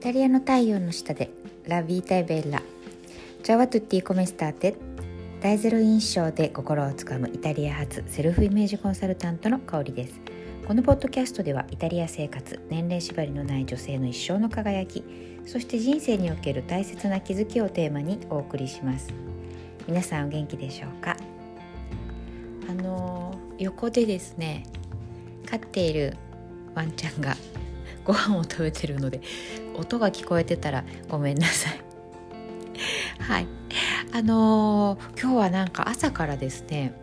タリアの太陽の下でラビータイベッラチャワトゥッティコメスターテ。大ゼロ印象で心をつかむイタリア発セルフイメージコンサルタントの香りです。このポッドキャストではイタリア生活年齢縛りのない女性の一生の輝きそして人生における大切な気づきをテーマにお送りします。皆さんお元気でしょうか？あの横でですね飼っているワンちゃんがご飯を食べてるので音が聞こえてたらごめんなさい。はい。あのー、今日はなんか朝からですね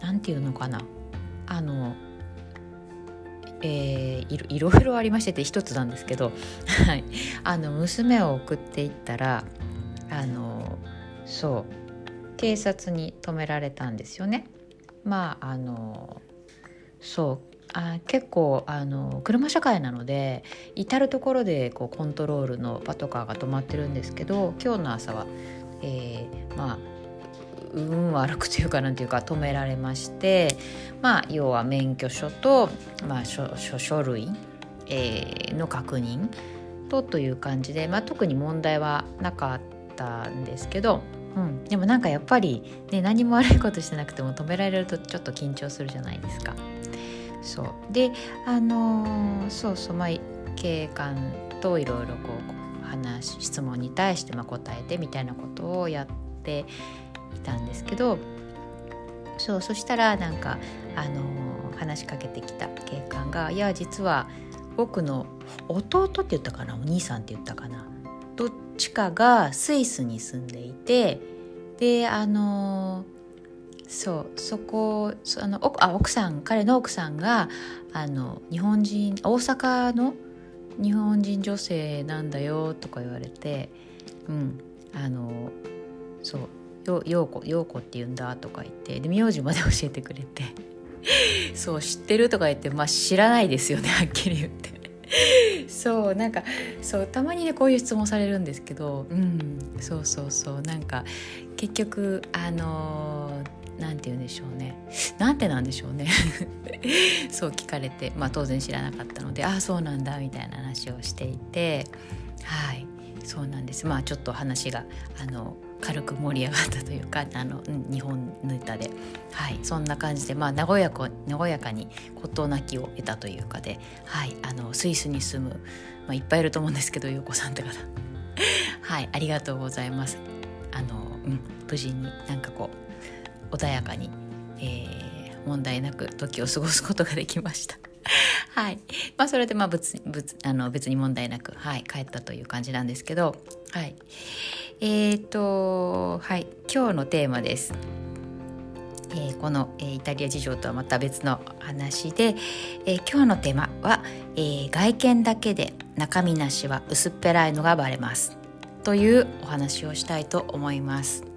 何て言うのかな。あのえー、いろいろありましてて一つなんですけど、はい、あの娘を送っていったらあのそう警察に止められたんですよね。まああのそうあ結構あの車社会なので至る所でこうコントロールのパトカーが止まってるんですけど今日の朝は、えー、まあ運悪くというかなんていうか止められましてまあ要は免許証と、まあ、書書類、えー、の確認とという感じで、まあ、特に問題はなかったんですけど、うん、でもなんかやっぱり、ね、何も悪いことしてなくても止められるとちょっと緊張するじゃないですか。そう。であのー、そうそうまあ警官といろいろこう話質問に対してまあ答えてみたいなことをやっていたんですけどそうそしたらなんか、あのー、話しかけてきた警官が「いや実は僕の弟って言ったかなお兄さんって言ったかなどっちかがスイスに住んでいてであのーそうそこあのあ奥さん彼の奥さんがあの日本人大阪の日本人女性なんだよとか言われてうんあのそうよ陽子陽子って言うんだとか言ってで名字まで教えてくれて そう知ってるとか言ってまあ知らないですよねはっきり言って。そうなんかそうたまにねこういう質問されるんですけどうんそうそうそうなんか結局あのー何て言うんでしょうね。なんてなんでしょうね。そう聞かれて、まあ、当然知らなかったのでああそうなんだみたいな話をしていてはい。そうなんです。まあちょっと話があの軽く盛り上がったというか あの、日本ネタで、はい、そんな感じで、まあ、和やか和やかに事なきを得たというかで、はい、あのスイスに住む、まあ、いっぱいいると思うんですけど優子さんって方はい。ありがとうございます。あのうん、無事になんかこう穏やかに、えー、問題なく時を過ごすことができました。はいまあ、それでまあ別別あの別に問題なく、はい、帰ったという感じなんですけど、はい、えっ、ー、と、はい、今日のテーマです。えー、この、えー、イタリア事情とはまた別の話で、えー、今日のテーマは、えー、外見だけで中身なしは薄っぺらいのがバレますというお話をしたいと思います。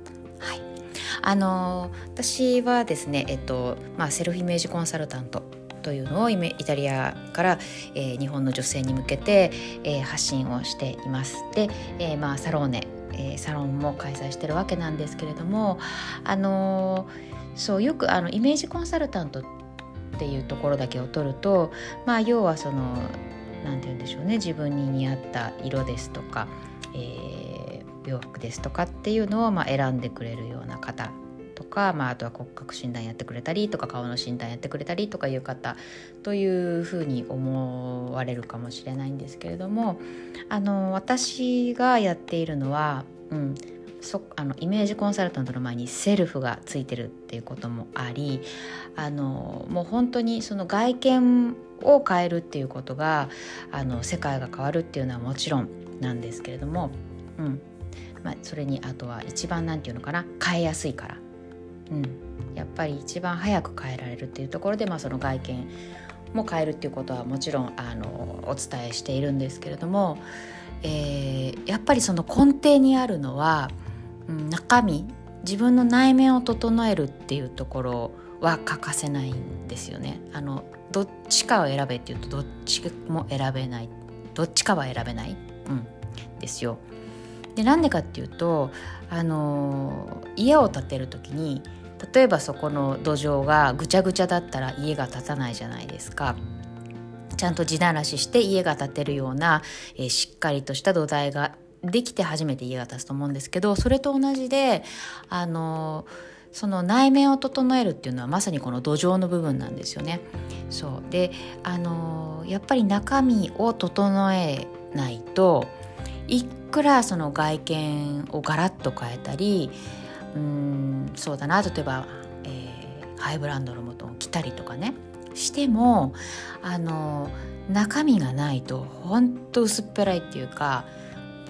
あの私はですね、えっとまあ、セルフイメージコンサルタントというのをイタリアから、えー、日本の女性に向けて、えー、発信をしています。で、えー、まあ、サローネ、えサロンも開催してるわけなんですけれども、あのそうよくあのイメージコンサルタントっていうところだけを取ると、まあ、要はその何て言うんでしょうね自分に似合った色ですとか、えー洋服ですとかっていうのをま選んでくれるような方とか、まあ、あとは骨格診断やってくれたりとか顔の診断やってくれたりとかいう方というふうに思われるかもしれないんですけれどもあの私がやっているのは、うん、そあのイメージコンサルタントの前にセルフがついてるっていうこともありあのもう本当にその外見を変えるっていうことがあの世界が変わるっていうのはもちろんなんですけれども、うん、まあ、それにあとは一番何て言うのかな変えやすいから、うん、やっぱり一番早く変えられるっていうところで、まあ、その外見も変えるっていうことはもちろんあのお伝えしているんですけれども、えー、やっぱりその根底にあるのは、うん、中身自分の内面を整えるっていうところは欠かせないんですよね。あのどっちかを選べっていうとどっちも選べないどっちかは選べない、うん、ですよ。でなんでかっていうとあの家を建てる時に例えばそこの土壌がぐちゃぐちゃだったら家が建たないじゃないですか。ちゃんと地ならしして家が建てるような、えー、しっかりとした土台ができて初めて家が建つと思うんですけどそれと同じであのその内面を整えるっていうのはまさにこの土壌の部分なんですよね。そうであのやっぱり中身を整えないといくらその外見をガラッと変えたりうんそうだな例えば、えー、ハイブランドのものを着たりとかねしてもあの中身がないとほんと薄っぺらいっていうか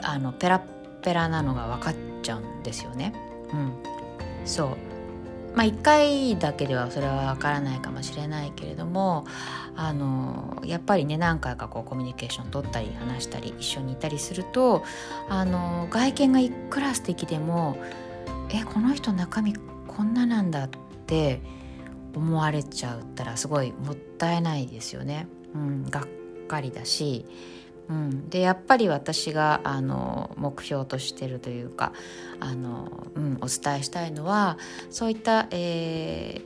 あのペラペラなのが分かっちゃうんですよね。うん、そうまあ1回だけではそれは分からないかもしれないけれどもあのやっぱりね何回かこうコミュニケーション取ったり話したり一緒にいたりするとあの外見がいくら素敵でもえこの人中身こんななんだって思われちゃったらすごいもったいないですよね。うん、がっかりだし、うん、でやっぱり私があの目標としてるというかあの、うん、お伝えしたいのはそういった、え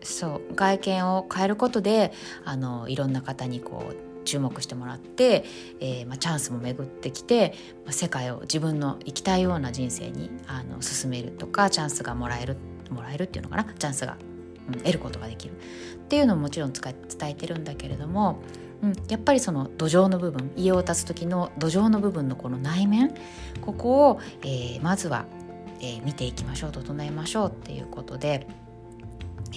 ー、そう外見を変えることであのいろんな方にこう注目してもらって、えーまあ、チャンスも巡ってきて、まあ、世界を自分の生きたいような人生にあの進めるとかチャンスがもらえるもらえるっていうのかな？チャンスが、うん、得ることができるっていうのももちろん伝えてるんだけれども、うん、やっぱりその土壌の部分家を建つ時の土壌の部分のこの内面ここを、えー、まずは、えー、見ていきましょう整えましょうっていうことで。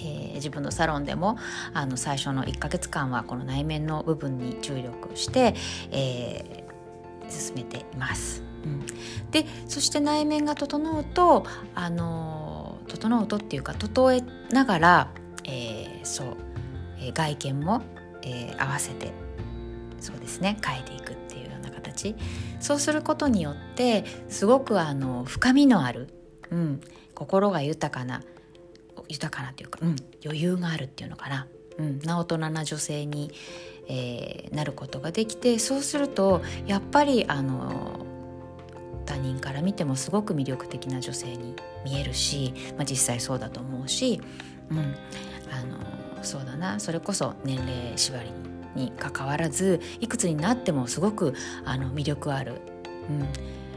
えー、自分のサロンでもあの最初の1ヶ月間はこの内面の部分に注力して、え、進めています。うん、でそして内面が整うと、あの、整うとっていうか整えながら、えー、そう、えー、外見も、えー、合わせてそうですね変えていくっていうような形。そうすることによってすごくあの深みのある、うん、心が豊かな豊かなというか、うん、余裕があるっていうのかな、うん、な大人な女性に、えー、なることができてそうするとやっぱりあの他人から見てもすごく魅力的な女性に見えるし、まあ、実際そうだと思うし、うん、あのそうだなそれこそ年齢縛りにかかわらずいくつになってもすごくあの魅力ある、う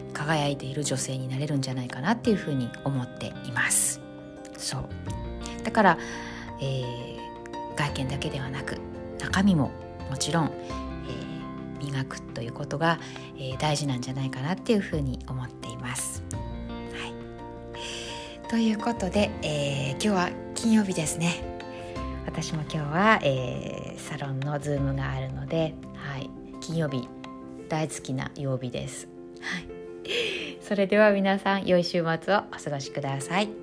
ん、輝いている女性になれるんじゃないかなっていうふうに思っています。そうだから、えー、外見だけではなく中身ももちろん、磨くということが、えー、大事なんじゃないかなっていうふうに思っています。はい、ということで、えー、今日は金曜日ですね。私も今日は、えー、サロンのズームがあるので、はい、金曜日大好きな曜日です。はい、それでは皆さん良い週末をお過ごしください。